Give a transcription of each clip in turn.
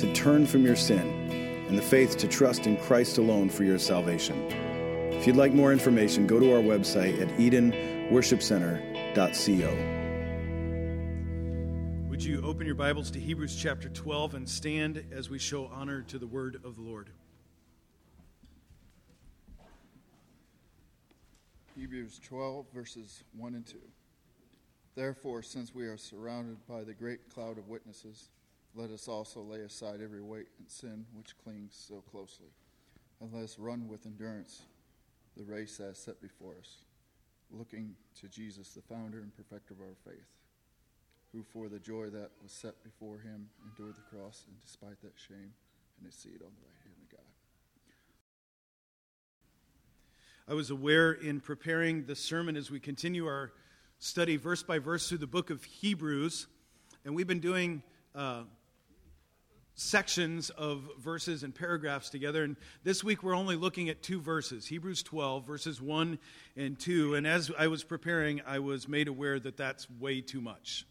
to turn from your sin and the faith to trust in Christ alone for your salvation. If you'd like more information, go to our website at edenworshipcenter.co. Would you open your Bibles to Hebrews chapter 12 and stand as we show honor to the word of the Lord? Hebrews 12, verses 1 and 2. Therefore, since we are surrounded by the great cloud of witnesses, let us also lay aside every weight and sin which clings so closely, and let us run with endurance the race that is set before us, looking to Jesus, the founder and perfecter of our faith, who for the joy that was set before him endured the cross, and despite that shame, and is seated on the right hand of God. I was aware in preparing the sermon as we continue our study verse by verse through the book of Hebrews, and we've been doing. Uh, sections of verses and paragraphs together. And this week we're only looking at two verses Hebrews 12, verses 1 and 2. And as I was preparing, I was made aware that that's way too much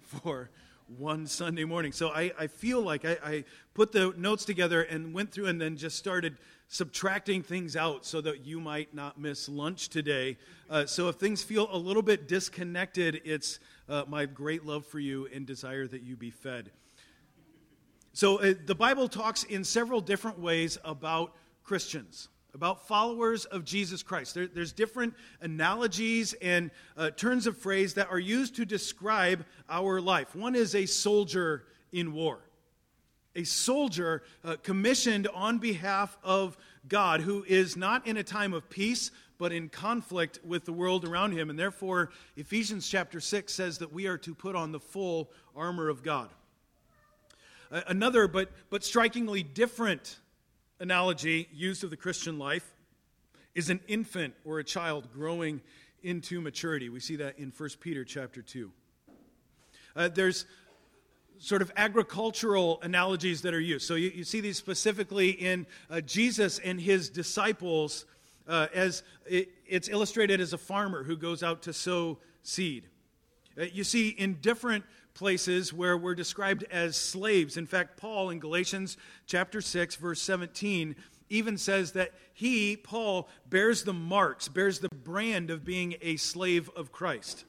for one Sunday morning. So I, I feel like I, I put the notes together and went through and then just started subtracting things out so that you might not miss lunch today. Uh, so if things feel a little bit disconnected, it's uh, my great love for you and desire that you be fed. So uh, the Bible talks in several different ways about Christians, about followers of Jesus Christ. There, there's different analogies and uh, turns of phrase that are used to describe our life. One is a soldier in war, a soldier uh, commissioned on behalf of God who is not in a time of peace, but in conflict with the world around him. And therefore, Ephesians chapter 6 says that we are to put on the full armor of God. Another, but, but strikingly different analogy used of the Christian life is an infant or a child growing into maturity. We see that in 1 Peter chapter 2. Uh, there's sort of agricultural analogies that are used. So you, you see these specifically in uh, Jesus and his disciples, uh, as it, it's illustrated as a farmer who goes out to sow seed. Uh, you see in different places where we're described as slaves. In fact, Paul in Galatians chapter 6 verse 17 even says that he, Paul, bears the marks, bears the brand of being a slave of Christ.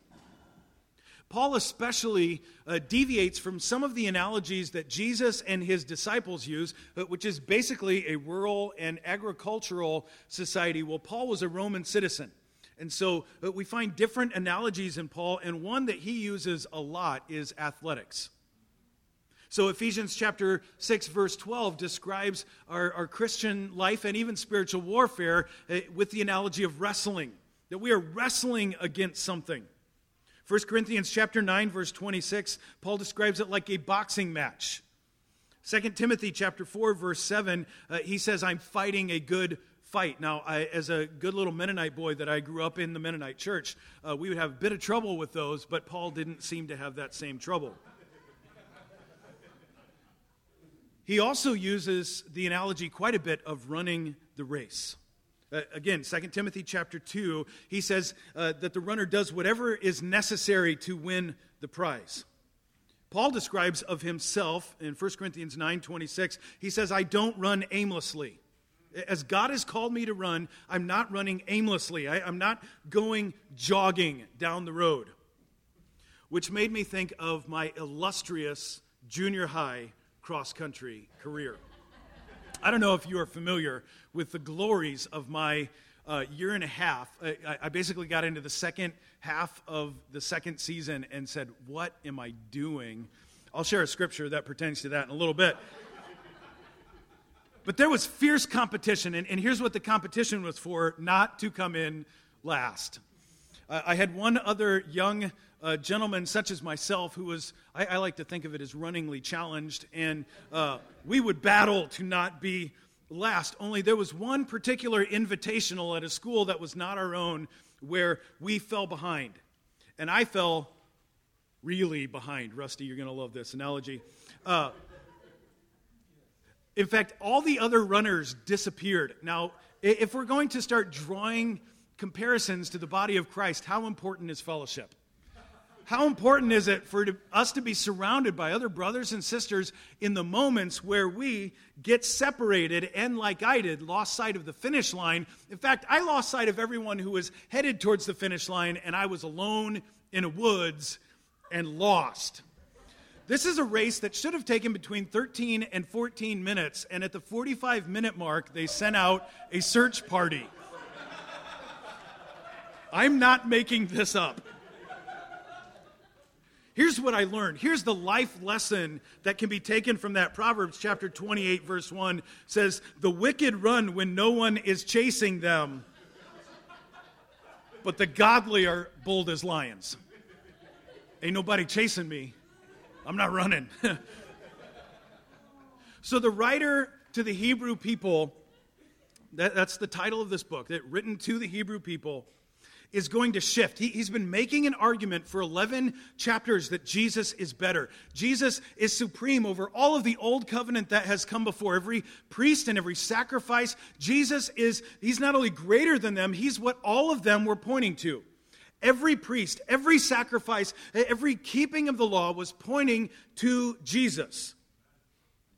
Paul especially uh, deviates from some of the analogies that Jesus and his disciples use, uh, which is basically a rural and agricultural society. Well, Paul was a Roman citizen. And so uh, we find different analogies in Paul, and one that he uses a lot is athletics. So Ephesians chapter 6, verse 12 describes our, our Christian life and even spiritual warfare uh, with the analogy of wrestling, that we are wrestling against something. 1 Corinthians chapter 9, verse 26, Paul describes it like a boxing match. 2 Timothy chapter 4, verse 7, uh, he says, I'm fighting a good fight. Now, I, as a good little Mennonite boy that I grew up in the Mennonite church, uh, we would have a bit of trouble with those, but Paul didn't seem to have that same trouble. he also uses the analogy quite a bit of running the race. Uh, again, 2 Timothy chapter 2, he says uh, that the runner does whatever is necessary to win the prize. Paul describes of himself in 1 Corinthians 9:26, he says, "I don't run aimlessly." As God has called me to run, I'm not running aimlessly. I, am not going jogging down the road. Which made me think of my illustrious junior high cross country career. I don't know if you are familiar with the glories of my uh, year and a half. I, I basically got into the second half of the second season and said, What am I doing? I'll share a scripture that pertains to that in a little bit. But there was fierce competition, and, and here's what the competition was for not to come in last. I had one other young uh, gentleman, such as myself, who was, I, I, like to think of it as runningly challenged, and uh, we would battle to not be last. Only there was one particular invitational at a school that was not our own where we fell behind. And I fell really behind. Rusty, you're going to love this analogy. In fact, all the other runners disappeared. Now, if we're going to start drawing comparisons to the body of Christ, how important is fellowship? How important is it for us to be surrounded by other brothers and sisters in the moments where we get separated and, like I did, lost sight of the finish line? In fact, I lost sight of everyone who was headed towards the finish line, and I was alone in a woods and lost. This is a race that should have taken between 13 and 14 minutes, and at the 45 minute mark, they sent out a search party. I'm not making this up. Here's what I learned. Here's the life lesson that can be taken from that. Proverbs chapter 28, verse 1 says, The wicked run when no one is chasing them, but the godly are bold as lions. Ain't nobody chasing me. I'm not running. so, the writer to the Hebrew people, that, that's the title of this book, that written to the Hebrew people is going to shift. He, has been making an argument for 11 chapters that Jesus is better. Jesus is supreme over all of the old covenant that has come before. Every priest and every sacrifice, Jesus is, he's not only greater than them, he's what all of them were pointing to. Every priest, every sacrifice, every keeping of the law was pointing to Jesus.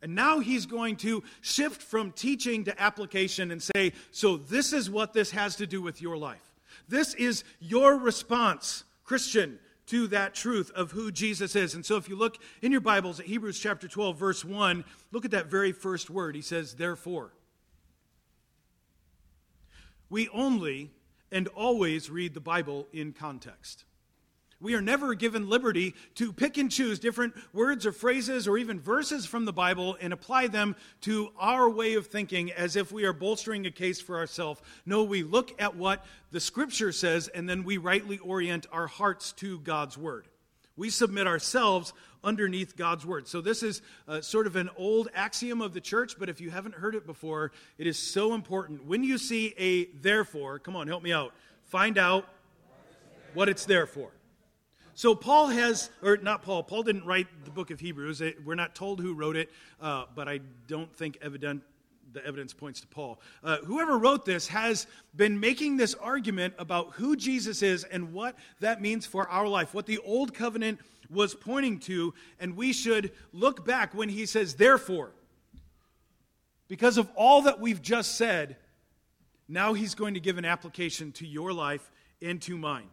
And now he's going to shift from teaching to application and say, so this is what this has to do with your life. This is your response, Christian, to that truth of who Jesus is. And so if you look in your Bibles at Hebrews chapter 12, verse 1, look at that very first word. He says, therefore. We only and always read the Bible in context. We are never given liberty to pick and choose different words or phrases or even verses from the Bible and apply them to our way of thinking as if we are bolstering a case for ourselves. No, we look at what the Scripture says and then we rightly orient our hearts to God's Word. We submit ourselves underneath God's Word. So, this is uh, sort of an old axiom of the church, but if you haven't heard it before, it is so important. When you see a therefore, come on, help me out, find out what it's there for. So Paul has, or not Paul, Paul didn't write the book of Hebrews. We're not told who wrote it, uh, but I don't think evident, the evidence points to Paul. Uh, whoever wrote this has been making this argument about who Jesus is and what that means for our life, what the old covenant was pointing to, and we should look back when he says, therefore. Because of all that we've just said, now he's going to give an application to your life and to mine.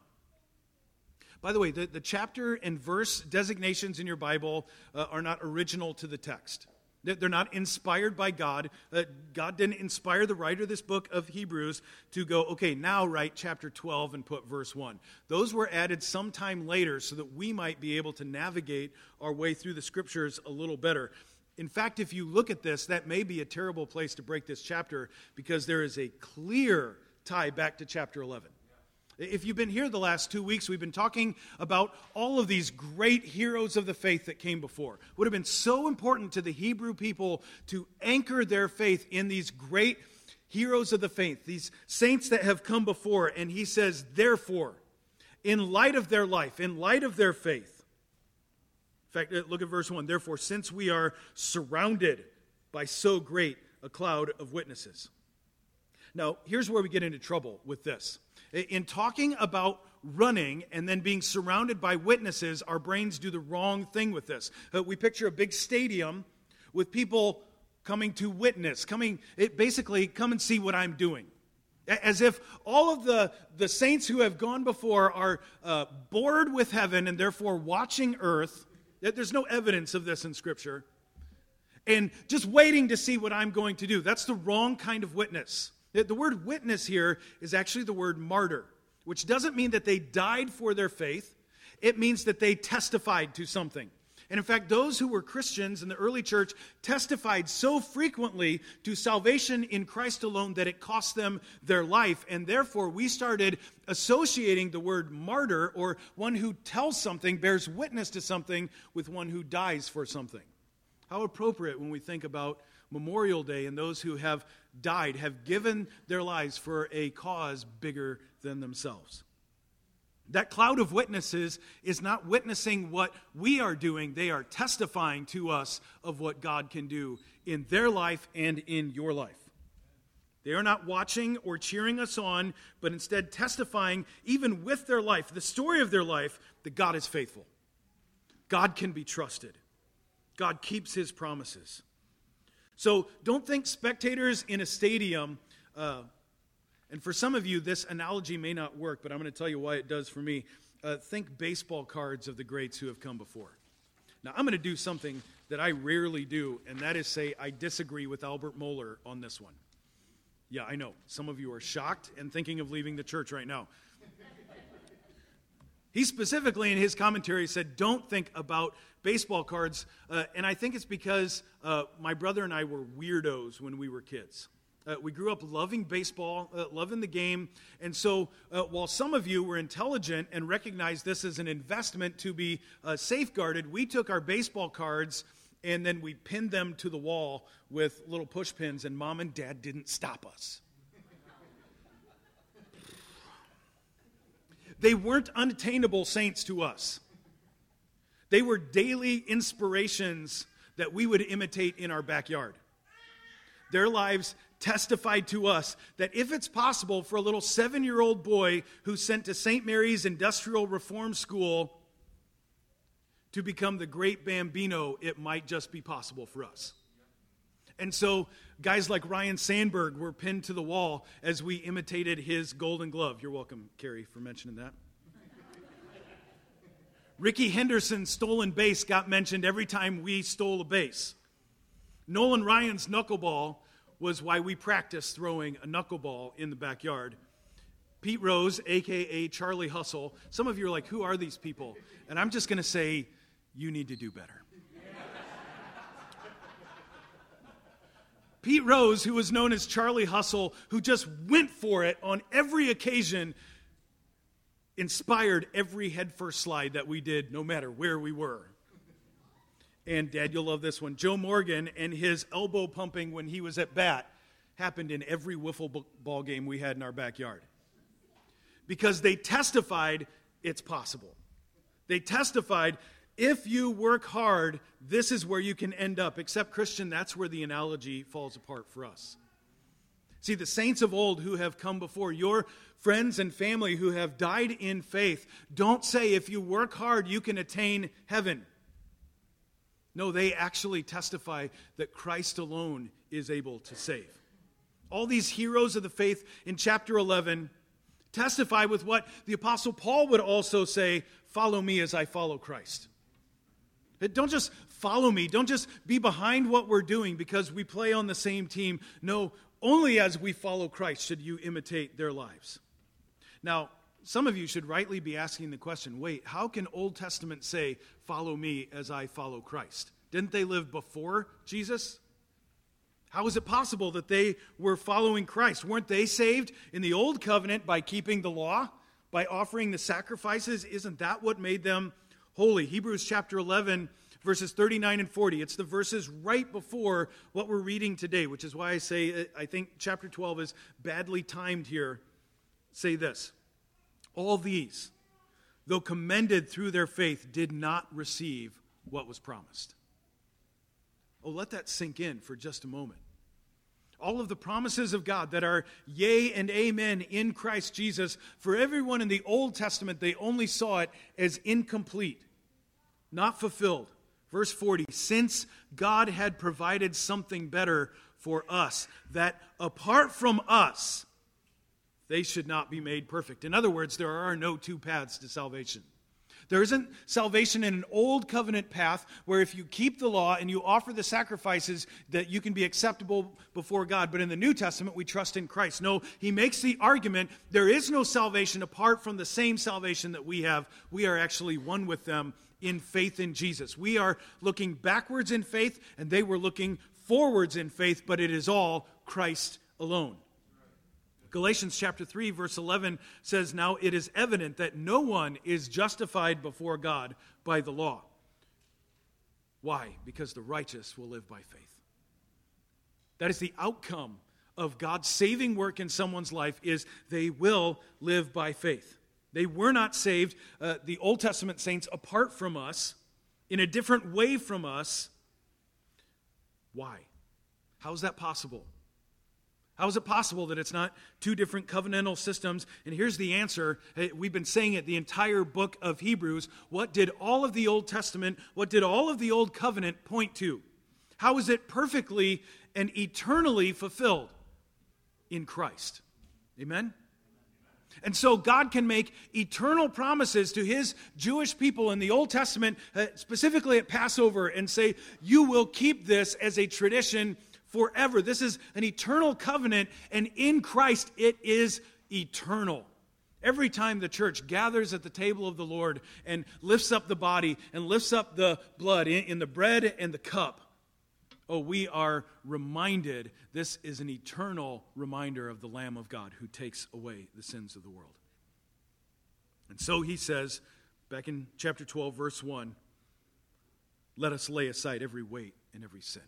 By the way, the, the chapter and verse designations in your Bible uh, are not original to the text. They're not inspired by God. Uh, God didn't inspire the writer of this book of Hebrews to go, okay, now write chapter 12 and put verse 1. Those were added sometime later so that we might be able to navigate our way through the scriptures a little better. In fact, if you look at this, that may be a terrible place to break this chapter because there is a clear tie back to chapter 11. If you've been here the last two weeks, we've been talking about all of these great heroes of the faith that came before. It would have been so important to the Hebrew people to anchor their faith in these great heroes of the faith, these saints that have come before. And he says, therefore, in light of their life, in light of their faith, in fact, uh, look at verse 1. Therefore, since we are surrounded by so great a cloud of witnesses. Now, here's where we get into trouble with this. In talking about running and then being surrounded by witnesses, our brains do the wrong thing with this. Uh, we picture a big stadium with people coming to witness, coming, it basically, come and see what I'm doing. As if all of the, the saints who have gone before are uh, bored with heaven and therefore watching earth. There's no evidence of this in Scripture. And just waiting to see what I'm going to do. That's the wrong kind of witness. The word witness here is actually the word martyr, which doesn't mean that they died for their faith. It means that they testified to something. And in fact, those who were Christians in the early church testified so frequently to salvation in Christ alone that it cost them their life. And therefore, we started associating the word martyr, or one who tells something, bears witness to something, with one who dies for something. How appropriate when we think about Memorial Day and those who have died, have given their lives for a cause bigger than themselves. That cloud of witnesses is not witnessing what we are doing, they are testifying to us of what God can do in their life and in your life. They are not watching or cheering us on, but instead testifying, even with their life, the story of their life, that God is faithful. God can be trusted. God keeps his promises. So don't think spectators in a stadium. Uh, and for some of you, this analogy may not work, but I'm going to tell you why it does for me. Uh, think baseball cards of the greats who have come before. Now, I'm going to do something that I rarely do, and that is say I disagree with Albert Mohler on this one. Yeah, I know. Some of you are shocked and thinking of leaving the church right now. He specifically in his commentary said, Don't think about baseball cards. Uh, and I think it's because uh, my brother and I were weirdos when we were kids. Uh, we grew up loving baseball, uh, loving the game. And so, uh, while some of you were intelligent and recognized this as an investment to be uh, safeguarded, we took our baseball cards and then we pinned them to the wall with little push pins, and mom and dad didn't stop us. they weren't unattainable saints to us. They were daily inspirations that we would imitate in our backyard. Their lives testified to us that if it's possible for a little seven year old boy who's sent to St. Mary's Industrial Reform School to become the great Bambino, it might just be possible for us. And so, guys like Ryne Sandberg were pinned to the wall as we imitated his golden glove. You're welcome, Carrie, for mentioning that. Rickey Henderson's stolen base got mentioned every time we stole a base. Nolan Ryan's knuckleball was why we practiced throwing a knuckleball in the backyard. Pete Rose, aka Charlie Hustle, some of you are like, who are these people? And I'm just going to say, you need to do better. Pete Rose, who was known as Charlie Hustle, who just went for it on every occasion inspired every headfirst slide that we did, no matter where we were. And, Dad, you'll love this one. Joe Morgan and his elbow pumping when he was at bat happened in every wiffle ball game we had in our backyard. Because they testified it's possible. They testified if you work hard, this is where you can end up. Except, Christian, that's where the analogy falls apart for us. See, the saints of old who have come before, your friends and family who have died in faith, don't say if you work hard, you can attain heaven. No, they actually testify that Christ alone is able to save. All these heroes of the faith in chapter 11 testify with what the Apostle Paul would also say follow me as I follow Christ. Don't just follow me. Don't just be behind what we're doing because we play on the same team. No, only as we follow Christ should you imitate their lives. Now, some of you should rightly be asking the question wait, how can Old Testament say, follow me as I follow Christ? Didn't they live before Jesus? How is it possible that they were following Christ? Weren't they saved in the Old Covenant by keeping the law, by offering the sacrifices? Isn't that what made them holy? Hebrews chapter 11 verses 39 and 40. It's the verses right before what we're reading today, which is why I say I think chapter 12 is badly timed here. Say this All these, though commended through their faith, did not receive what was promised. Oh, let that sink in for just a moment. All of the promises of God that are yea and amen in Christ Jesus, for everyone in the Old Testament, they only saw it as incomplete, not fulfilled. Verse 40 Since God had provided something better for us, that apart from us, they should not be made perfect. In other words, there are no two paths to salvation. There isn't salvation in an old covenant path where if you keep the law and you offer the sacrifices that you can be acceptable before God. But in the New Testament, we trust in Christ. No, he makes the argument there is no salvation apart from the same salvation that we have. We are actually one with them in faith in Jesus. We are looking backwards in faith, and they were looking forwards in faith, but it is all Christ alone. Galatians chapter 3 verse 11 says now it is evident that no one is justified before God by the law. Why? Because the righteous will live by faith. That is the outcome of God's saving work in someone's life is they will live by faith. They were not saved, uh, the Old Testament saints, apart from us, in a different way from us. Why? How is that possible? How is it possible that it's not two different covenantal systems? And here's the answer. We've been saying it the entire book of Hebrews. What did all of the Old Testament, what did all of the Old Covenant point to? How is it perfectly and eternally fulfilled? In Christ. Amen? And so God can make eternal promises to his Jewish people in the Old Testament, uh, specifically at Passover, and say, You will keep this as a tradition forever. This is an eternal covenant, and in Christ it is eternal. Every time the church gathers at the table of the Lord and lifts up the body and lifts up the blood in, the bread and the cup, oh, we are reminded this is an eternal reminder of the Lamb of God who takes away the sins of the world. And so he says, back in chapter 12, verse 1, let us lay aside every weight and every sin.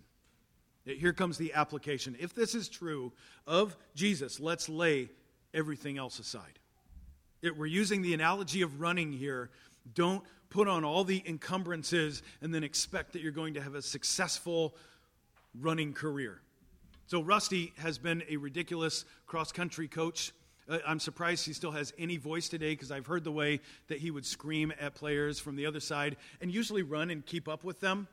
Here comes the application. If this is true of Jesus, let's lay everything else aside. It, we're using the analogy of running here. Don't put on all the encumbrances and then expect that you're going to have a successful running career. So, Rusty has been a ridiculous cross country coach. Uh, I'm surprised he still has any voice today because I've heard the way that he would scream at players from the other side and usually run and keep up with them.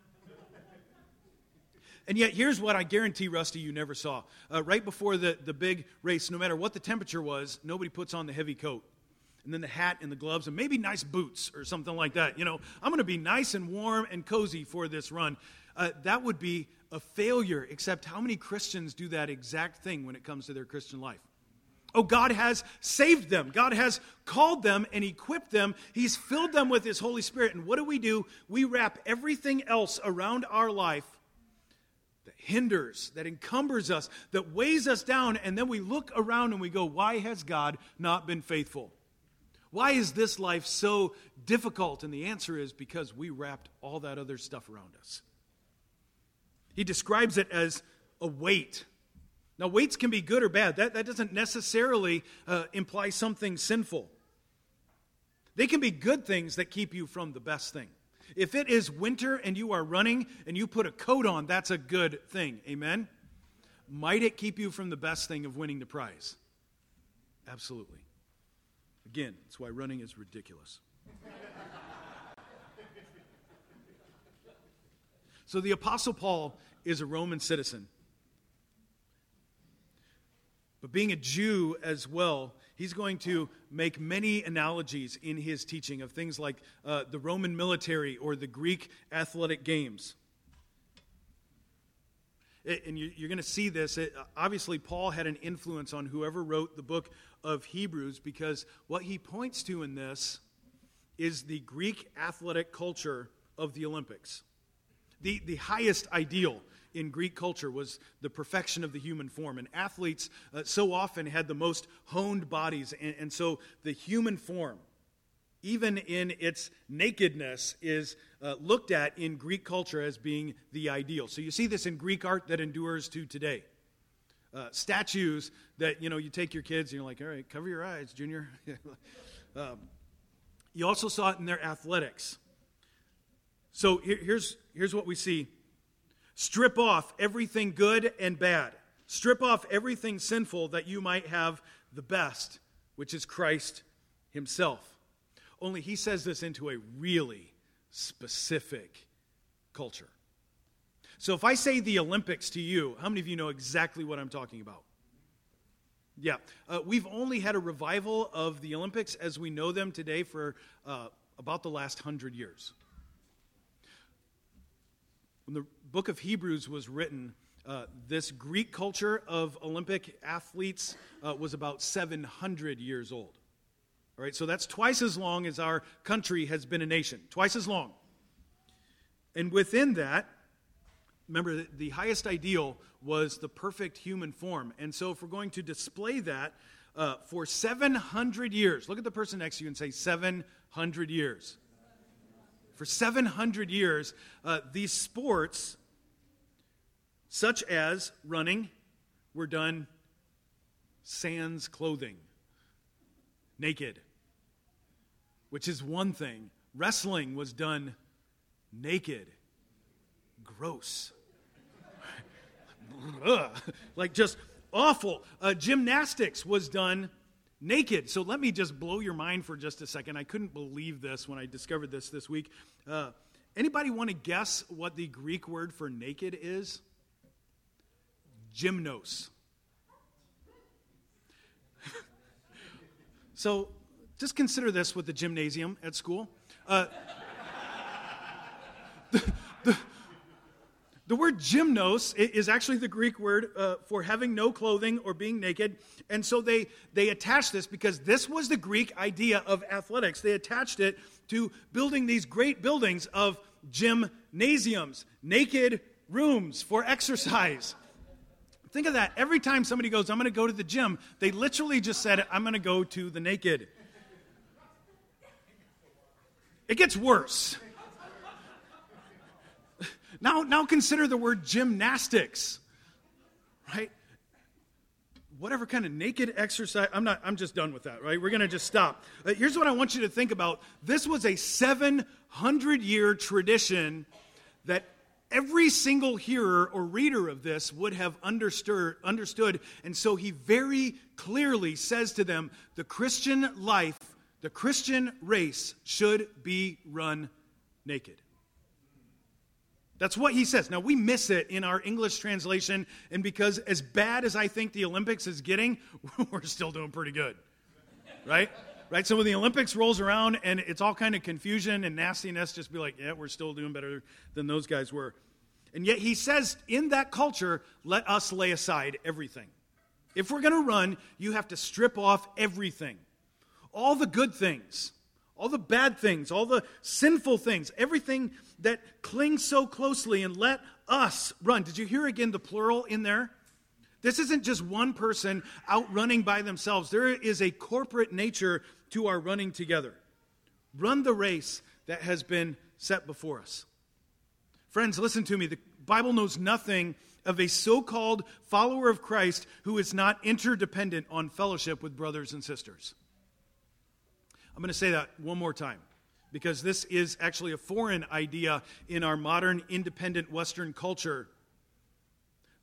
And yet, here's what I guarantee, Rusty, you never saw. Uh, right before the, the big race, no matter what the temperature was, nobody puts on the heavy coat. And then the hat and the gloves and maybe nice boots or something like that. You know, I'm going to be nice and warm and cozy for this run. Uh, that would be a failure, except how many Christians do that exact thing when it comes to their Christian life? Oh, God has saved them. God has called them and equipped them. He's filled them with His Holy Spirit. And what do we do? We wrap everything else around our life that hinders, that encumbers us, that weighs us down, and then we look around and we go, Why has God not been faithful? Why is this life so difficult? And the answer is because we wrapped all that other stuff around us. He describes it as a weight. Now, weights can be good or bad. That, that doesn't necessarily uh, imply something sinful. They can be good things that keep you from the best thing. If it is winter and you are running and you put a coat on, that's a good thing. Amen? Might it keep you from the best thing of winning the prize? Absolutely. Again, that's why running is ridiculous. so the Apostle Paul is a Roman citizen. But being a Jew as well, he's going to make many analogies in his teaching of things like uh, the Roman military or the Greek athletic games. and you're going to see this. obviously, Paul had an influence on whoever wrote the book of Hebrews because what he points to in this is the Greek athletic culture of the Olympics. The, the highest ideal in Greek culture was the perfection of the human form. And athletes uh, so often had the most honed bodies. And, and so the human form, even in its nakedness, is uh, looked at in Greek culture as being the ideal. So you see this in Greek art that endures to today. Uh, statues that you know you take your kids and you're like all right cover your eyes junior um, you also saw it in their athletics so here, here's, here's what we see Strip off everything good and bad. Strip off everything sinful that you might have the best, which is Christ Himself. Only He says this into a really specific culture. So if I say the Olympics to you, how many of you know exactly what I'm talking about? Yeah. Uh, we've only had a revival of the Olympics as we know them today for uh, about the last hundred years. When the book of Hebrews was written, uh, this Greek culture of Olympic athletes uh, was about 700 years old. All right, so that's twice as long as our country has been a nation. Twice as long. And within that, remember, the highest ideal was the perfect human form. And so, if we're going to display that uh, for 700 years, look at the person next to you and say, 700 years. For 700 years, uh, these sports, such as running, were done sans clothing, naked, which is one thing. Wrestling was done naked, gross. like just awful. Uh, gymnastics was done naked. So let me just blow your mind for just a second. I couldn't believe this when I discovered this this week. Uh, anybody want to guess what the Greek word for naked is? Gymnos. so just consider this with the gymnasium at school. Uh, the, the, the word gymnos is actually the Greek word uh, for having no clothing or being naked. And so they, they attached this because this was the Greek idea of athletics. They attached it to building these great buildings of gymnasiums, naked rooms for exercise. Think of that. Every time somebody goes, I'm going to go to the gym, they literally just said, I'm going to go to the naked. It gets worse. Now, now consider the word gymnastics, right? Whatever kind of naked exercise, I'm not, I'm just done with that, right? We're going to just stop. Uh, here's what I want you to think about. This was a 700 year tradition that every single hearer or reader of this would have understood, understood. And so he very clearly says to them the Christian life, the Christian race should be run naked. That's what he says. Now, we miss it in our English translation, and because as bad as I think the Olympics is getting, we're still doing pretty good. Right? Right? So when the Olympics rolls around and it's all kind of confusion and nastiness, just be like, yeah, we're still doing better than those guys were. And yet he says, in that culture, let us lay aside everything. If we're going to run, you have to strip off everything. All the good things, all the bad things, all the sinful things, everything that clings so closely, and let us run. Did you hear again the plural in there? This isn't just one person out running by themselves. There is a corporate nature to our running together. Run the race that has been set before us. Friends, listen to me. The Bible knows nothing of a so called follower of Christ who is not interdependent on fellowship with brothers and sisters. I'm going to say that one more time because this is actually a foreign idea in our modern independent Western culture.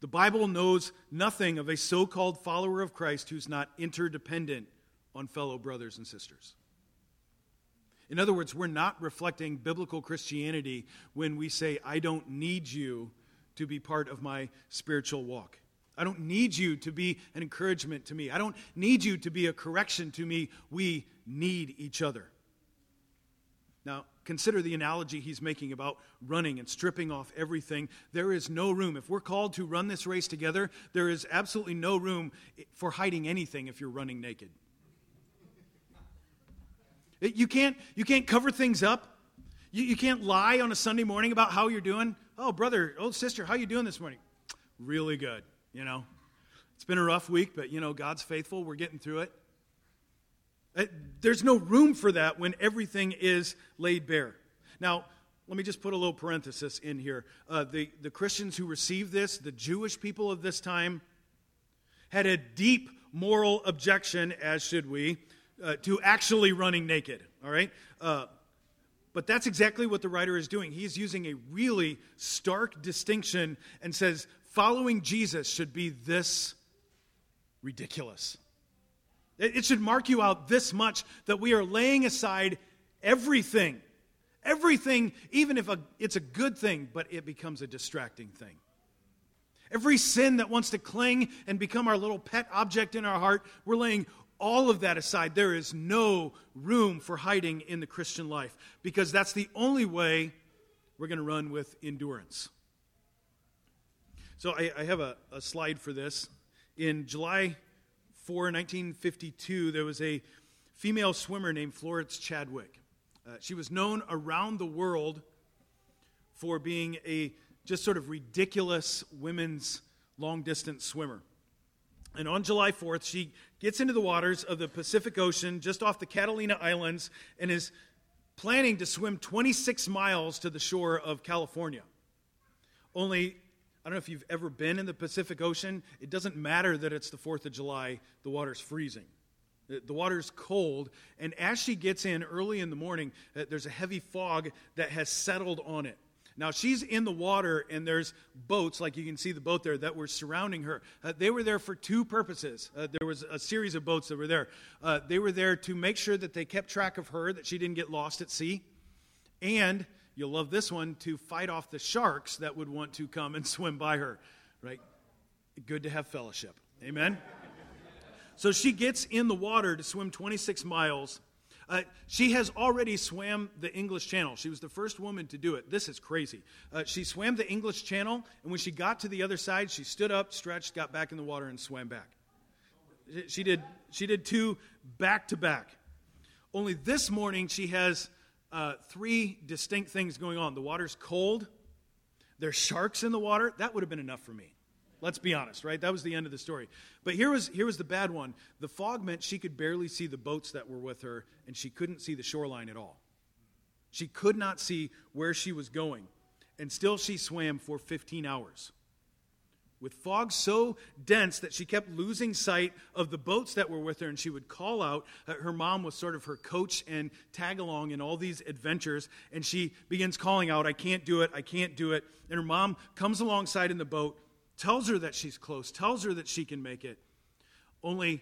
The Bible knows nothing of a so called follower of Christ who's not interdependent on fellow brothers and sisters. In other words, we're not reflecting biblical Christianity when we say, I don't need you to be part of my spiritual walk. I don't need you to be an encouragement to me. I don't need you to be a correction to me. We need each other. Now, consider the analogy he's making about running and stripping off everything. There is no room. If we're called to run this race together, there is absolutely no room for hiding anything if you're running naked. You can't, you can't cover things up. You, you can't lie on a Sunday morning about how you're doing. Oh, brother, old sister, how you doing this morning? Really good, you know. It's been a rough week, but, you know, God's faithful. We're getting through it. Uh, there's no room for that when everything is laid bare. Now, let me just put a little parenthesis in here. Uh, the, the Christians who received this, the Jewish people of this time, had a deep moral objection, as should we, uh, to actually running naked. All right? Uh, but that's exactly what the writer is doing. He's using a really stark distinction and says following Jesus should be this ridiculous. It should mark you out this much that we are laying aside everything. Everything, even if a, it's a good thing, but it becomes a distracting thing. Every sin that wants to cling and become our little pet object in our heart, we're laying all of that aside. There is no room for hiding in the Christian life because that's the only way we're going to run with endurance. So I, I have a, a slide for this. In July 4, 1952, there was a female swimmer named Florence Chadwick. Uh, she was known around the world for being a just sort of ridiculous women's long distance swimmer. And on July 4th, she gets into the waters of the Pacific Ocean just off the Catalina Islands and is planning to swim 26 miles to the shore of California. Only, I don't know if you've ever been in the Pacific Ocean, it doesn't matter that it's the 4th of July, the water's freezing. The water's cold, and as she gets in early in the morning, uh, there's a heavy fog that has settled on it. Now she's in the water, and there's boats, like you can see the boat there, that were surrounding her. Uh, they were there for two purposes. Uh, there was a series of boats that were there. Uh, they were there to make sure that they kept track of her, that she didn't get lost at sea, and you'll love this one to fight off the sharks that would want to come and swim by her. Right? Good to have fellowship. Amen. So she gets in the water to swim 26 miles. Uh, she has already swam the English Channel. She was the first woman to do it. This is crazy. Uh, she swam the English Channel, and when she got to the other side, she stood up, stretched, got back in the water, and swam back. She did, she did two back to back. Only this morning, she has uh, three distinct things going on. The water's cold, there's sharks in the water. That would have been enough for me. Let's be honest, right? That was the end of the story. But here was, here was the bad one. The fog meant she could barely see the boats that were with her, and she couldn't see the shoreline at all. She could not see where she was going. And still, she swam for 15 hours. With fog so dense that she kept losing sight of the boats that were with her, and she would call out. Uh, her mom was sort of her coach and tag along in all these adventures, and she begins calling out, I can't do it, I can't do it. And her mom comes alongside in the boat tells her that she's close, tells her that she can make it. Only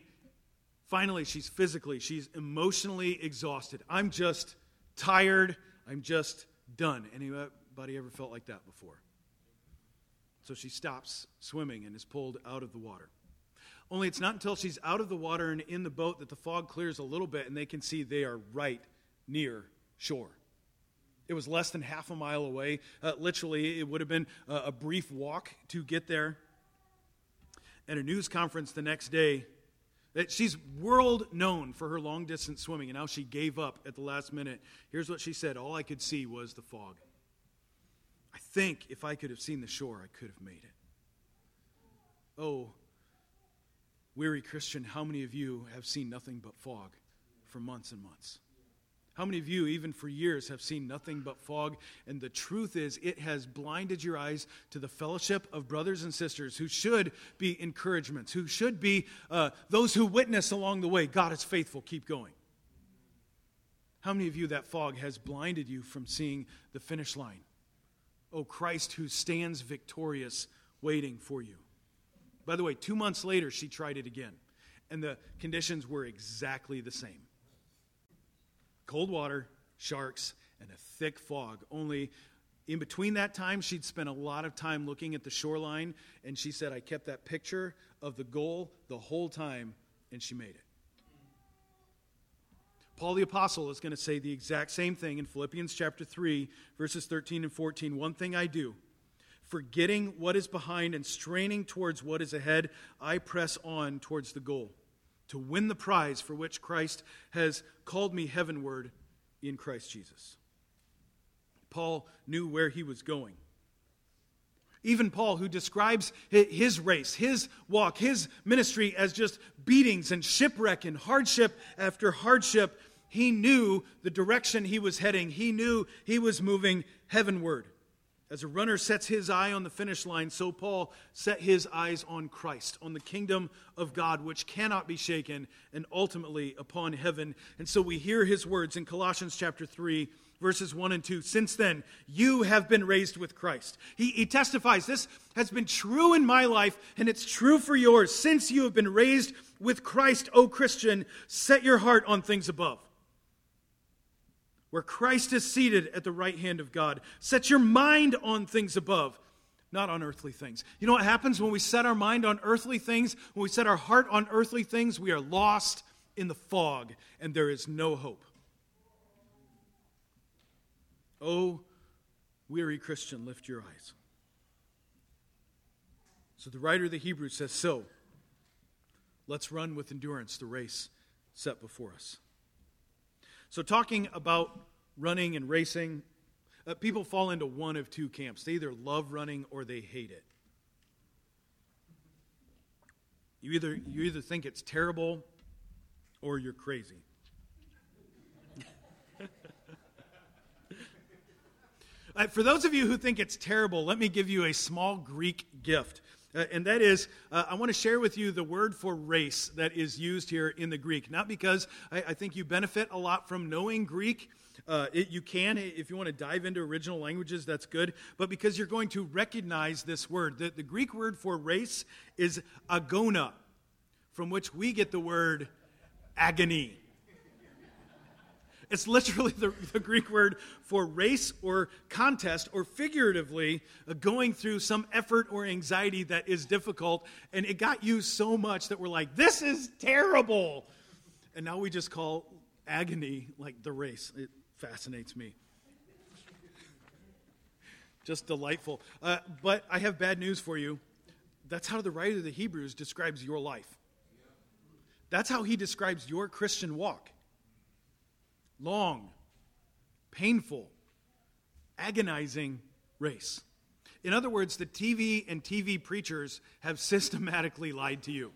finally, she's physically, she's emotionally exhausted. I'm just tired. I'm just done. Anybody ever felt like that before? So she stops swimming and is pulled out of the water. Only it's not until she's out of the water and in the boat that the fog clears a little bit and they can see they are right near shore. It was less than half a mile away. Uh, literally, it would have been a, brief walk to get there. At a news conference the next day, that she's world known for her long distance swimming, and now she gave up at the last minute. Here's what she said All I could see was the fog. I think if I could have seen the shore, I could have made it. Oh, weary Christian, how many of you have seen nothing but fog for months and months? How many of you, even for years, have seen nothing but fog? And the truth is, it has blinded your eyes to the fellowship of brothers and sisters who should be encouragements, who should be uh, those who witness along the way. God is faithful, keep going. How many of you, that fog has blinded you from seeing the finish line? Oh, Christ who stands victorious, waiting for you. By the way, two months later, she tried it again, and the conditions were exactly the same cold water, sharks, and a thick fog. Only in between that time, she'd spent a lot of time looking at the shoreline, and she said, I kept that picture of the goal the whole time, and she made it. Paul the Apostle is going to say the exact same thing in Philippians chapter 3, verses 13 and 14. One thing I do, forgetting what is behind and straining towards what is ahead, I press on towards the goal to win the prize for which Christ has called me heavenward in Christ Jesus. Paul knew where he was going. Even Paul, who describes his race, his walk, his ministry as just beatings and shipwreck and hardship after hardship, he knew the direction he was heading. He knew he was moving heavenward. As a runner sets his eye on the finish line, so Paul set his eyes on Christ, on the kingdom of God, which cannot be shaken, and ultimately upon heaven. And so we hear his words in Colossians chapter 3, verses 1 and 2. Since then, you have been raised with Christ. He, he testifies, This has been true in my life, and it's true for yours. Since you have been raised with Christ, O Christian, set your heart on things above where Christ is seated at the right hand of God. Set your mind on things above, not on earthly things. You know what happens when we set our mind on earthly things? When we set our heart on earthly things, we are lost in the fog and there is no hope. Oh, weary Christian, lift your eyes. So the writer of the Hebrews says, So, let's run with endurance the race set before us. So, talking about running and racing, uh, people fall into one of two camps. They either love running or they hate it. You either, you either think it's terrible or you're crazy. Uh, for those of you who think it's terrible, let me give you a small Greek gift. Uh, and that is, uh, I want to share with you the word for race that is used here in the Greek. Not because I, I think you benefit a lot from knowing Greek. Uh, it, you can, if you want to dive into original languages, that's good. But because you're going to recognize this word. The, the Greek word for race is agona, from which we get the word agony. It's literally the, the, Greek word for race or contest, or figuratively uh, going through some effort or anxiety that is difficult. And it got used so much that we're like, this is terrible. And now we just call agony like the race. It fascinates me. Just delightful. Uh, but I have bad news for you. That's how the writer of the Hebrews describes your life. That's how he describes your Christian walk long, painful, agonizing race. In other words, the TV and TV preachers have systematically lied to you.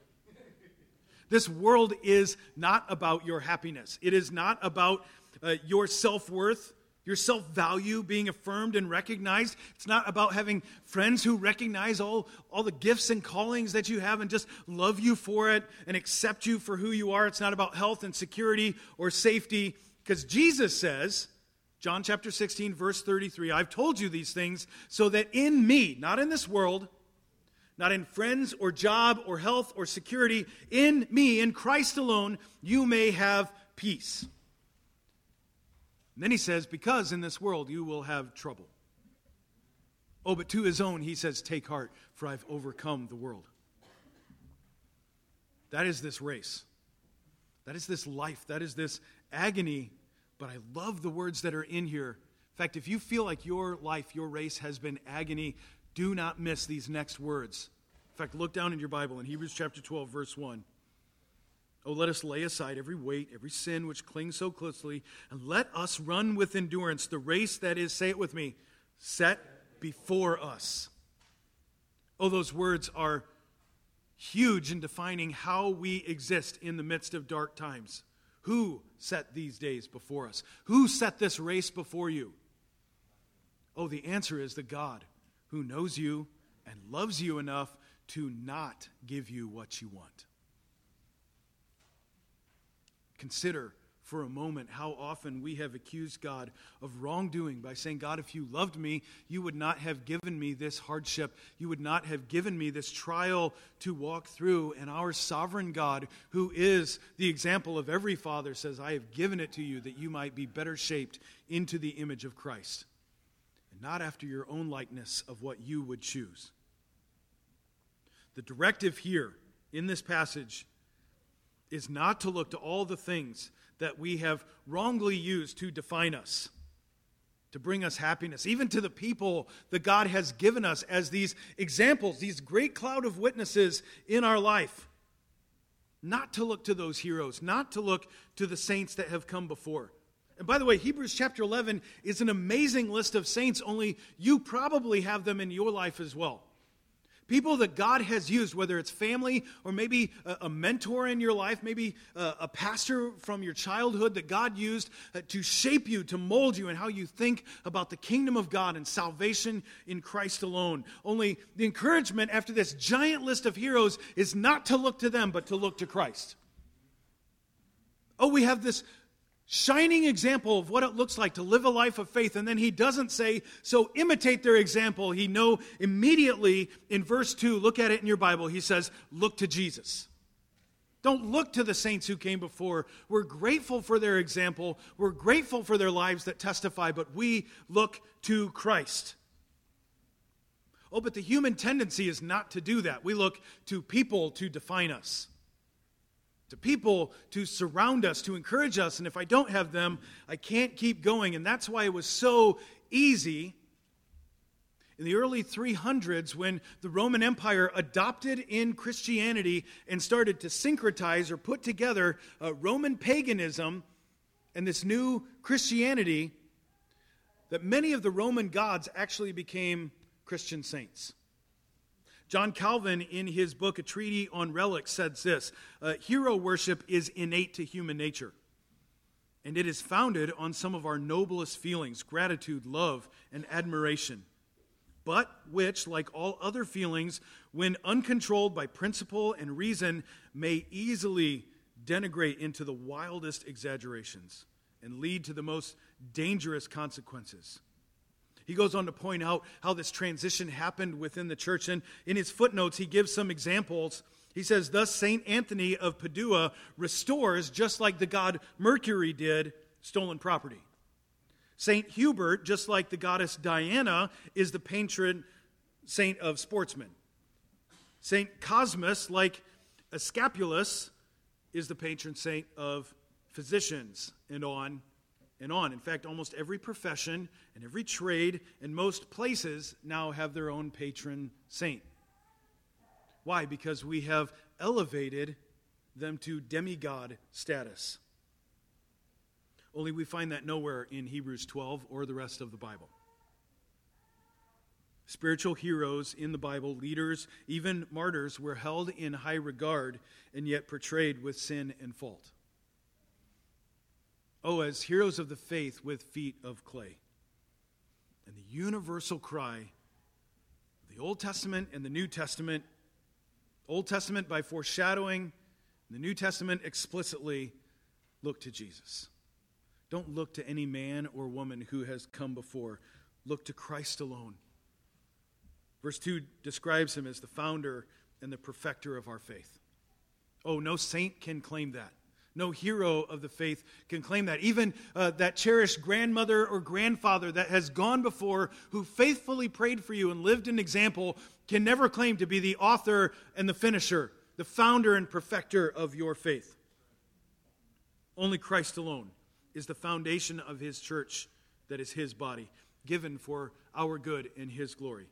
This world is not about your happiness. It is not about uh, your self worth your self value being affirmed and recognized. It's not about having friends who recognize all, all the gifts and callings that you have and just love you for it and accept you for who you are. It's not about health and security or safety. Because Jesus says, John chapter 16, verse 33, I've told you these things so that in me, not in this world, not in friends or job or health or security, in me, in Christ alone, you may have peace. And then he says, Because in this world you will have trouble. Oh, but to his own, he says, Take heart, for I've overcome the world. That is this race. That is this life. That is this agony. But I love the words that are in here. In fact, if you feel like your life, your race has been agony, do not miss these next words. In fact, look down in your Bible in Hebrews chapter 12, verse 1. Oh, let us lay aside every weight, every sin which clings so closely, and let us run with endurance the race that is, say it with me, set before us. Oh, those words are huge in defining how we exist in the midst of dark times. Who set these days before us? Who set this race before you? Oh, the answer is the God who knows you and loves you enough to not give you what you want. Consider for a moment how often we have accused God of wrongdoing by saying, God, if you loved me, you would not have given me this hardship. You would not have given me this trial to walk through. And our sovereign God, who is the example of every father, says, I have given it to you that you might be better shaped into the image of Christ, and not after your own likeness of what you would choose. The directive here in this passage is not to look to all the things that we have wrongly used to define us, to bring us happiness, even to the people that God has given us as these examples, these great cloud of witnesses in our life. Not to look to those heroes, not to look to the saints that have come before. And by the way, Hebrews chapter 11 is an amazing list of saints, only you probably have them in your life as well. People that God has used, whether it's family or maybe a, a mentor in your life, maybe a, a, pastor from your childhood that God used uh, to shape you, to mold you, and how you think about the kingdom of God and salvation in Christ alone. Only the encouragement after this giant list of heroes is not to look to them, but to look to Christ. Oh, we have this shining example of what it looks like to live a life of faith. And then he doesn't say, so imitate their example. He know immediately in verse 2, look at it in your Bible, he says, look to Jesus. Don't look to the saints who came before. We're grateful for their example. We're grateful for their lives that testify, but we look to Christ. Oh, but the human tendency is not to do that. We look to people to define us to people to surround us, to encourage us. And if I don't have them, I can't keep going. And that's why it was so easy in the early 300s when the Roman Empire adopted in Christianity and started to syncretize or put together uh, Roman paganism and this new Christianity. that many of the Roman gods actually became Christian saints. John Calvin, in his book, A Treatise on Relics, says this uh, Hero worship is innate to human nature, and it is founded on some of our noblest feelings gratitude, love, and admiration, but which, like all other feelings, when uncontrolled by principle and reason, may easily denigrate into the wildest exaggerations and lead to the most dangerous consequences. He goes on to point out how this transition happened within the church. And in his footnotes, he gives some examples. He says, Thus, St. Anthony of Padua restores, just like the god Mercury did, stolen property. St. Hubert, just like the goddess Diana, is the patron saint of sportsmen. St. Cosmas, like Aesculapius, is the patron saint of physicians, and on and on. In fact, almost every profession and every trade and most places now have their own patron saint. Why? Because we have elevated them to demigod status. Only we find that nowhere in Hebrews 12 or the rest of the Bible. Spiritual heroes in the Bible, leaders, even martyrs, were held in high regard and yet portrayed with sin and fault. Oh, as heroes of the faith with feet of clay. And the universal cry, the Old Testament and the New Testament, Old Testament by foreshadowing, the New Testament explicitly look to Jesus. Don't look to any man or woman who has come before. Look to Christ alone. Verse 2 describes him as the founder and the perfecter of our faith. Oh, no saint can claim that. No hero of the faith can claim that. Even uh, that cherished grandmother or grandfather that has gone before, who faithfully prayed for you and lived an example, can never claim to be the author and the finisher, the founder and perfecter of your faith. Only Christ alone is the foundation of his church that is his body, given for our good and his glory.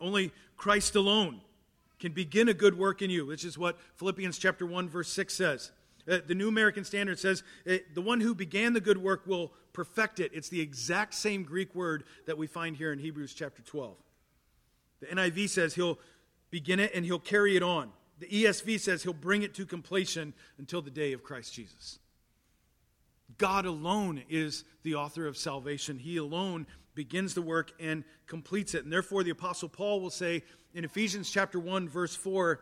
Only Christ alone can begin a good work in you, which is what Philippians chapter 1 verse 6 says. Uh, the New American Standard says, uh, the one who began the good work will perfect it. It's the exact same Greek word that we find here in Hebrews chapter 12. The NIV says he'll begin it and he'll carry it on. The ESV says he'll bring it to completion until the day of Christ Jesus. God alone is the author of salvation. He alone begins the work and completes it. And therefore, the Apostle Paul will say in Ephesians chapter 1, verse 4,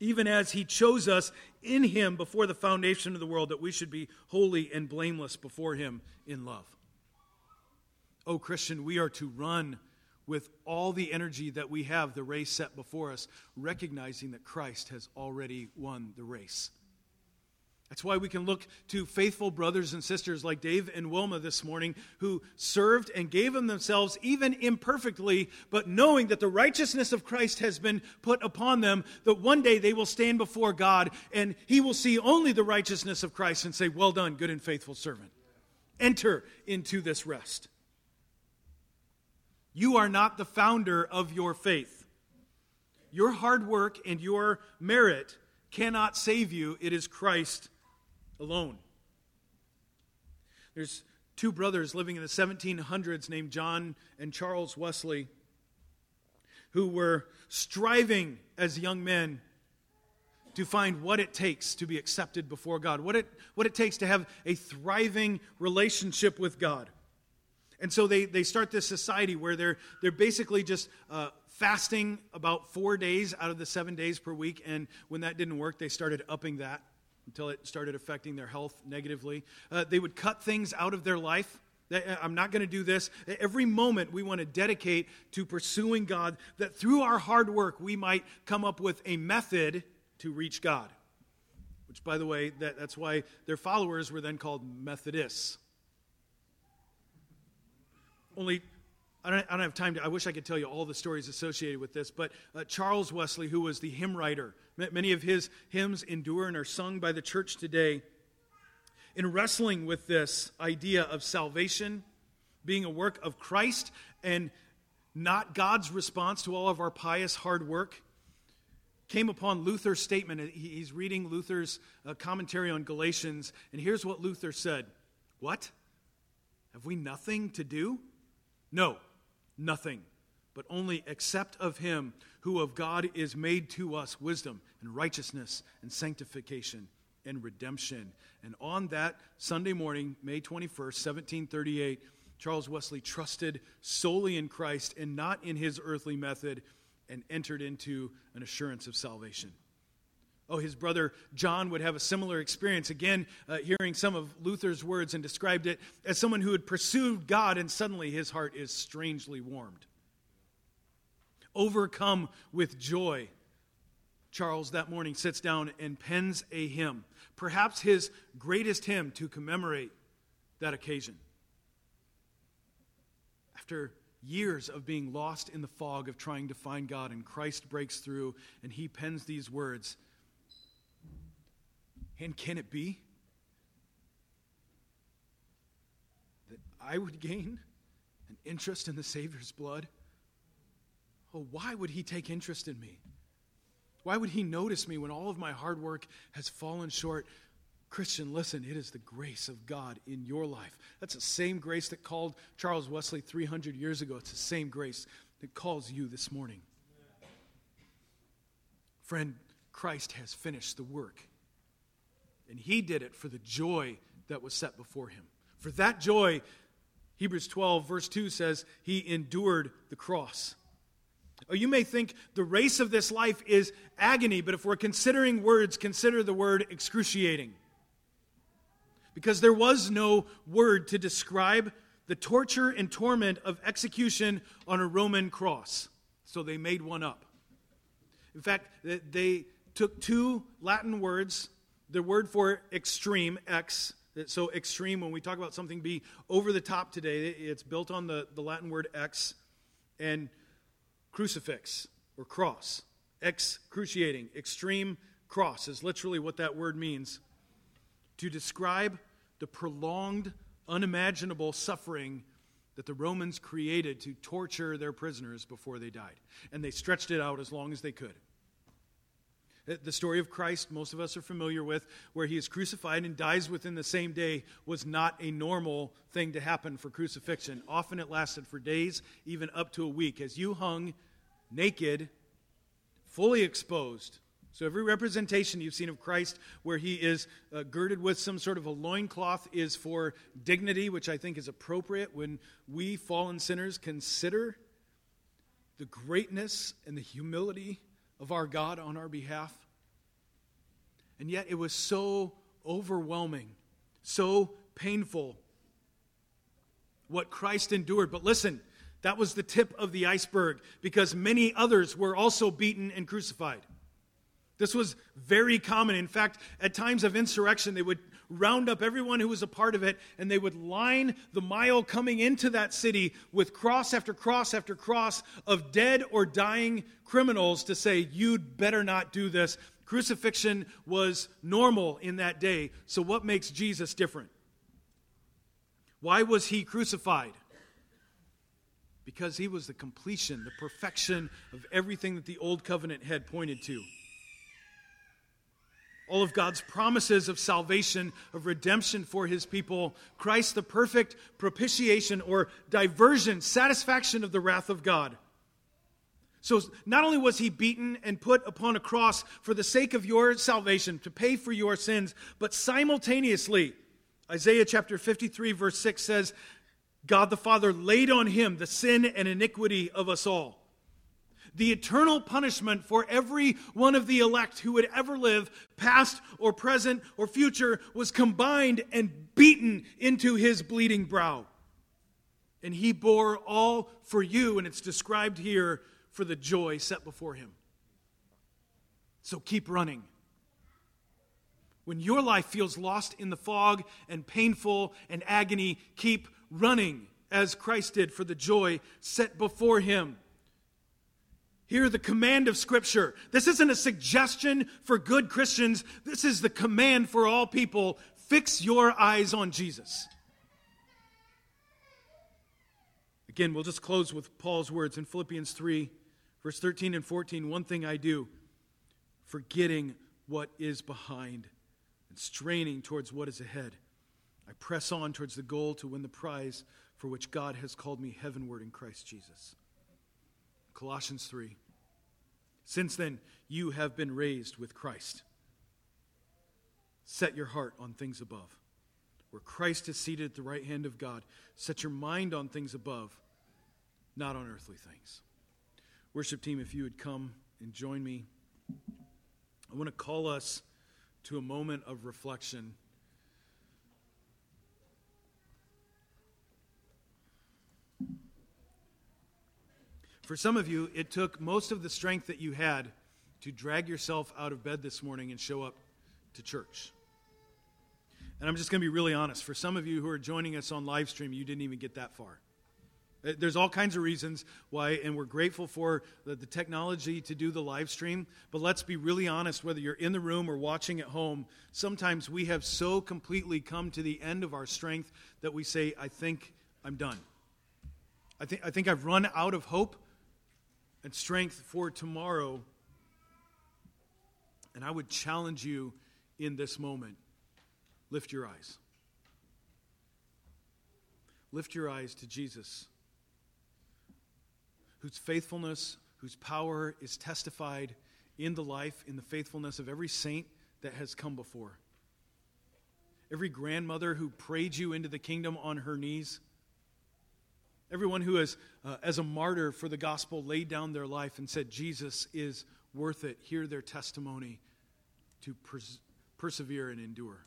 even as he chose us in him before the foundation of the world, that we should be holy and blameless before him in love. Oh, Christian, we are to run with all the energy that we have the race set before us, recognizing that Christ has already won the race. That's why we can look to faithful brothers and sisters like Dave and Wilma this morning who served and gave them themselves even imperfectly, but knowing that the righteousness of Christ has been put upon them, that one day they will stand before God and he will see only the righteousness of Christ and say, Well done, good and faithful servant. Enter into this rest. You are not the founder of your faith. Your hard work and your merit cannot save you, it is Christ alone. There's two brothers living in the 1700s named John and Charles Wesley who were striving as young men to find what it takes to be accepted before God, what it, what it takes to have a thriving relationship with God. And so they, they start this society where they're, they're basically just uh, fasting about four days out of the seven days per week. And when that didn't work, they started upping that until it started affecting their health negatively. Uh, they would cut things out of their life. Uh, I'm not going to do this. Every moment we want to dedicate to pursuing God, that through our hard work we might come up with a method to reach God. Which, by the way, that, that's why their followers were then called Methodists. Only I don't, I don't, have time to, I wish I could tell you all the stories associated with this, but uh, Charles Wesley, who was the hymn writer, many of his hymns endure and are sung by the church today. In wrestling with this idea of salvation being a work of Christ and not God's response to all of our pious hard work, came upon Luther's statement. He's reading Luther's uh, commentary on Galatians, and here's what Luther said What? Have we nothing to do? No, nothing, but only accept of him who of God is made to us wisdom and righteousness and sanctification and redemption. And on that Sunday morning, May 21st, 1738, Charles Wesley trusted solely in Christ and not in his earthly method and entered into an assurance of salvation. Oh, his brother John would have a similar experience. Again, uh, hearing some of Luther's words and described it as someone who had pursued God and suddenly his heart is strangely warmed. Overcome with joy, Charles that morning sits down and pens a hymn, perhaps his greatest hymn to commemorate that occasion. After years of being lost in the fog of trying to find God, and Christ breaks through and he pens these words. And can it be that I would gain an interest in the Savior's blood? Oh, why would he take interest in me? Why would he notice me when all of my hard work has fallen short? Christian, listen, it is the grace of God in your life. That's the same grace that called Charles Wesley 300 years ago. It's the same grace that calls you this morning. Friend, Christ has finished the work. And he did it for the joy that was set before him. For that joy, Hebrews 12, verse 2 says, he endured the cross. Or you may think the race of this life is agony, but if we're considering words, consider the word excruciating. Because there was no word to describe the torture and torment of execution on a Roman cross. So they made one up. In fact, they took two Latin words, the word for extreme, X. So extreme, when we talk about something be over the top today, it's built on the, the Latin word X. And crucifix or cross. Excruciating, extreme cross is literally what that word means. To describe the prolonged, unimaginable suffering that the Romans created to torture their prisoners before they died. And they stretched it out as long as they could. The story of Christ, most of us are familiar with, where he is crucified and dies within the same day, was not a normal thing to happen for crucifixion. Often it lasted for days, even up to a week, as you hung naked, fully exposed. So, every representation you've seen of Christ where he is uh, girded with some sort of a loincloth is for dignity, which I think is appropriate when we fallen sinners consider the greatness and the humility of our God on our behalf. And yet it was so overwhelming, so painful what Christ endured. But listen, that was the tip of the iceberg because many others were also beaten and crucified. This was very common. In fact, at times of insurrection, they would round up everyone who was a part of it and they would line the mile coming into that city with cross after cross after cross of dead or dying criminals to say, You'd better not do this. Crucifixion was normal in that day. So, what makes Jesus different? Why was he crucified? Because he was the completion, the perfection of everything that the old covenant had pointed to all of God's promises of salvation, of redemption for his people, Christ, the perfect propitiation or diversion, satisfaction of the wrath of God. So, not only was he beaten and put upon a cross for the sake of your salvation, to pay for your sins, but simultaneously, Isaiah chapter 53, verse 6 says, God the Father laid on him the sin and iniquity of us all the eternal punishment for every one of the elect who would ever live, past or present or future, was combined and beaten into his bleeding brow. And he bore all for you, and it's described here for the joy set before him. So keep running. When your life feels lost in the fog and painful and agony, keep running as Christ did for the joy set before him. Hear the command of Scripture. This isn't a suggestion for good Christians. This is the command for all people. Fix your eyes on Jesus. Again, we'll just close with Paul's words in Philippians 3, verse 13 and 14. One thing I do, forgetting what is behind and straining towards what is ahead. I press on towards the goal to win the prize for which God has called me heavenward in Christ Jesus. Colossians 3. Since then, you have been raised with Christ. Set your heart on things above, where Christ is seated at the right hand of God. Set your mind on things above, not on earthly things. Worship team, if you would come and join me, I want to call us to a moment of reflection. For some of you, it took most of the strength that you had to drag yourself out of bed this morning and show up to church. And I'm just going to be really honest. For some of you who are joining us on live stream, you didn't even get that far. Uh, there's all kinds of reasons why, and we're grateful for the, the, technology to do the live stream. But let's be really honest whether you're in the room or watching at home, sometimes we have so completely come to the end of our strength that we say, I think I'm done. I think, I think I've run out of hope and strength for tomorrow. And I would challenge you in this moment lift your eyes. Lift your eyes to Jesus whose faithfulness, whose power is testified in the life, in the faithfulness of every saint that has come before. Every grandmother who prayed you into the kingdom on her knees. Everyone who has, uh, as a martyr for the gospel, laid down their life and said, Jesus is worth it. Hear their testimony to pers- persevere and endure.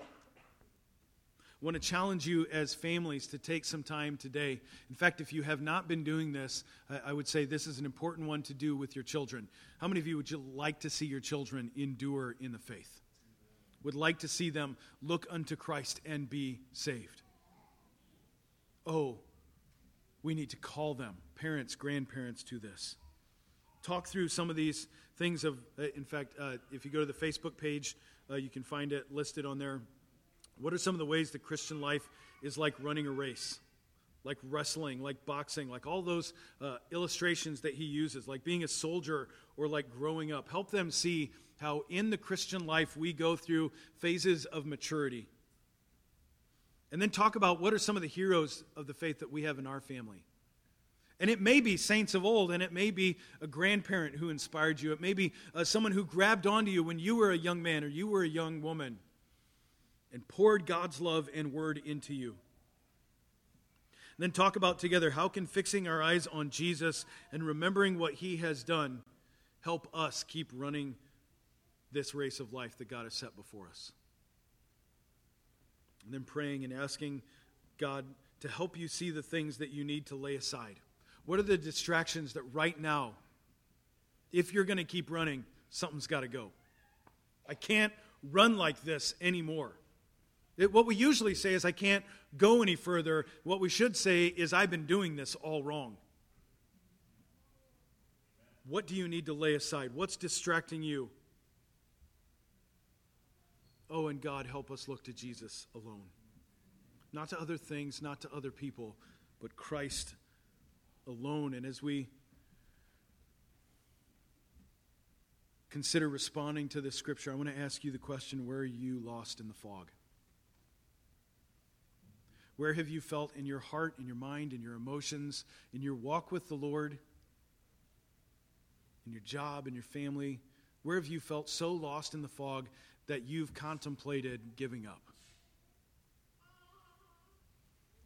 I want to challenge you as families to take some time today. In fact, if you have not been doing this, I would say this is an important one to do with your children. How many of you would you like to see your children endure in the faith? Would like to see them look unto Christ and be saved? Oh, we need to call them, parents, grandparents, to this. Talk through some of these things. Of, uh, in fact, uh, if you go to the Facebook page, uh, you can find it listed on there what are some of the ways the Christian life is like running a race? Like wrestling, like boxing, like all those uh, illustrations that he uses, like being a soldier or like growing up. Help them see how in the Christian life we go through phases of maturity. And then talk about what are some of the heroes of the faith that we have in our family. And it may be saints of old, and it may be a grandparent who inspired you. It may be uh, someone who grabbed onto you when you were a young man or you were a young woman and poured God's love and word into you. And then talk about together how can fixing our eyes on Jesus and remembering what he has done help us keep running this race of life that God has set before us. And then praying and asking God to help you see the things that you need to lay aside. What are the distractions that right now, if you're going to keep running, something's got to go? I can't run like this anymore. It, what we usually say is, I can't go any further. What we should say is, I've been doing this all wrong. What do you need to lay aside? What's distracting you? Oh, and God, help us look to Jesus alone. Not to other things, not to other people, but Christ alone. And as we consider responding to this scripture, I want to ask you the question where are you lost in the fog? Where have you felt in your heart, in your mind, in your emotions, in your walk with the Lord, in your job, in your family? Where have you felt so lost in the fog that you've contemplated giving up?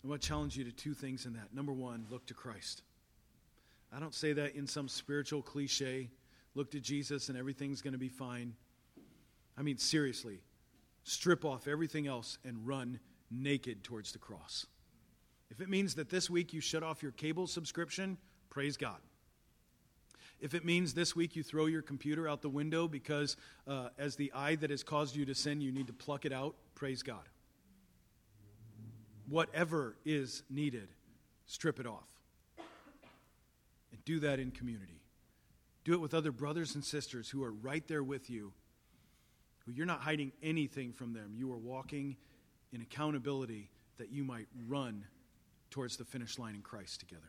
I want to challenge you to two things in that. Number one, look to Christ. I don't say that in some spiritual cliche, look to Jesus and everything's going to be fine. I mean, seriously, strip off everything else and run naked towards the cross. If it means that this week you shut off your cable subscription, praise God. If it means this week you throw your computer out the window because, uh, as the eye that has caused you to sin, you need to pluck it out, praise God. Whatever is needed, strip it off. And do that in community. Do it with other brothers and sisters who are right there with you, who you're not hiding anything from them. You are walking in accountability that you might run towards the finish line in Christ together.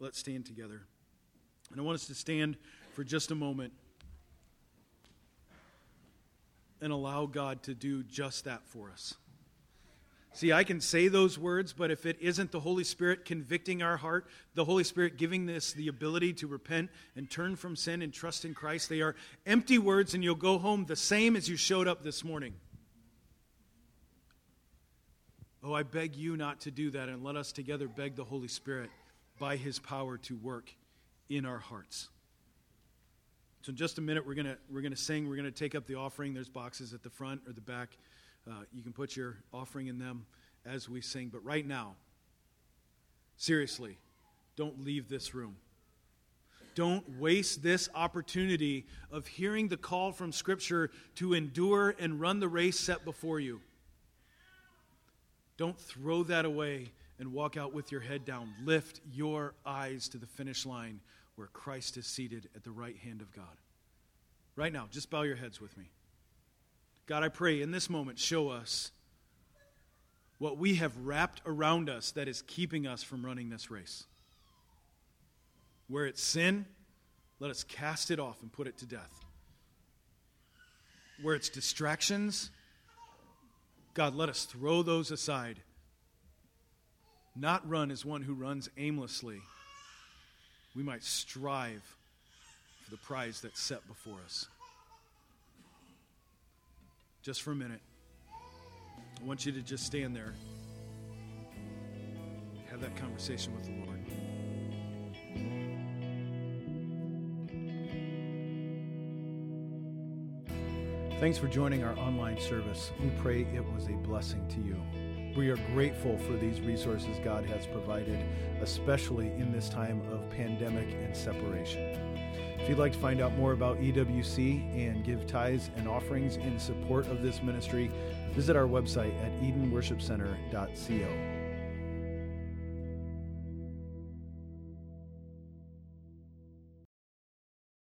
Let's stand together. And I want us to stand for just a moment and allow God to do just that for us. See, I can say those words, but if it isn't the Holy Spirit convicting our heart, the Holy Spirit giving us the ability to repent and turn from sin and trust in Christ, they are empty words, and you'll go home the same as you showed up this morning. Oh, I beg you not to do that, and let us together beg the Holy Spirit by His power to work in our hearts. So, in just a minute, we're going we're gonna sing. We're going to take up the offering. There's boxes at the front or the back. Uh, you can put your offering in them as we sing. But right now, seriously, don't leave this room. Don't waste this opportunity of hearing the call from Scripture to endure and run the race set before you. Don't throw that away and walk out with your head down. Lift your eyes to the finish line where Christ is seated at the right hand of God. Right now, just bow your heads with me. God, I pray in this moment, show us what we have wrapped around us that is keeping us from running this race. Where it's sin, let us cast it off and put it to death. Where it's distractions, God, let us throw those aside. Not run as one who runs aimlessly. We might strive for the prize that's set before us just for a minute. I want you to just stand there. Have that conversation with the Lord. Thanks for joining our online service. We pray it was a blessing to you. We are grateful for these resources God has provided, especially in this time of pandemic and separation. If you'd like to find out more about EWC and give tithes and offerings in support of this ministry, visit our website at edenworshipcenter.co.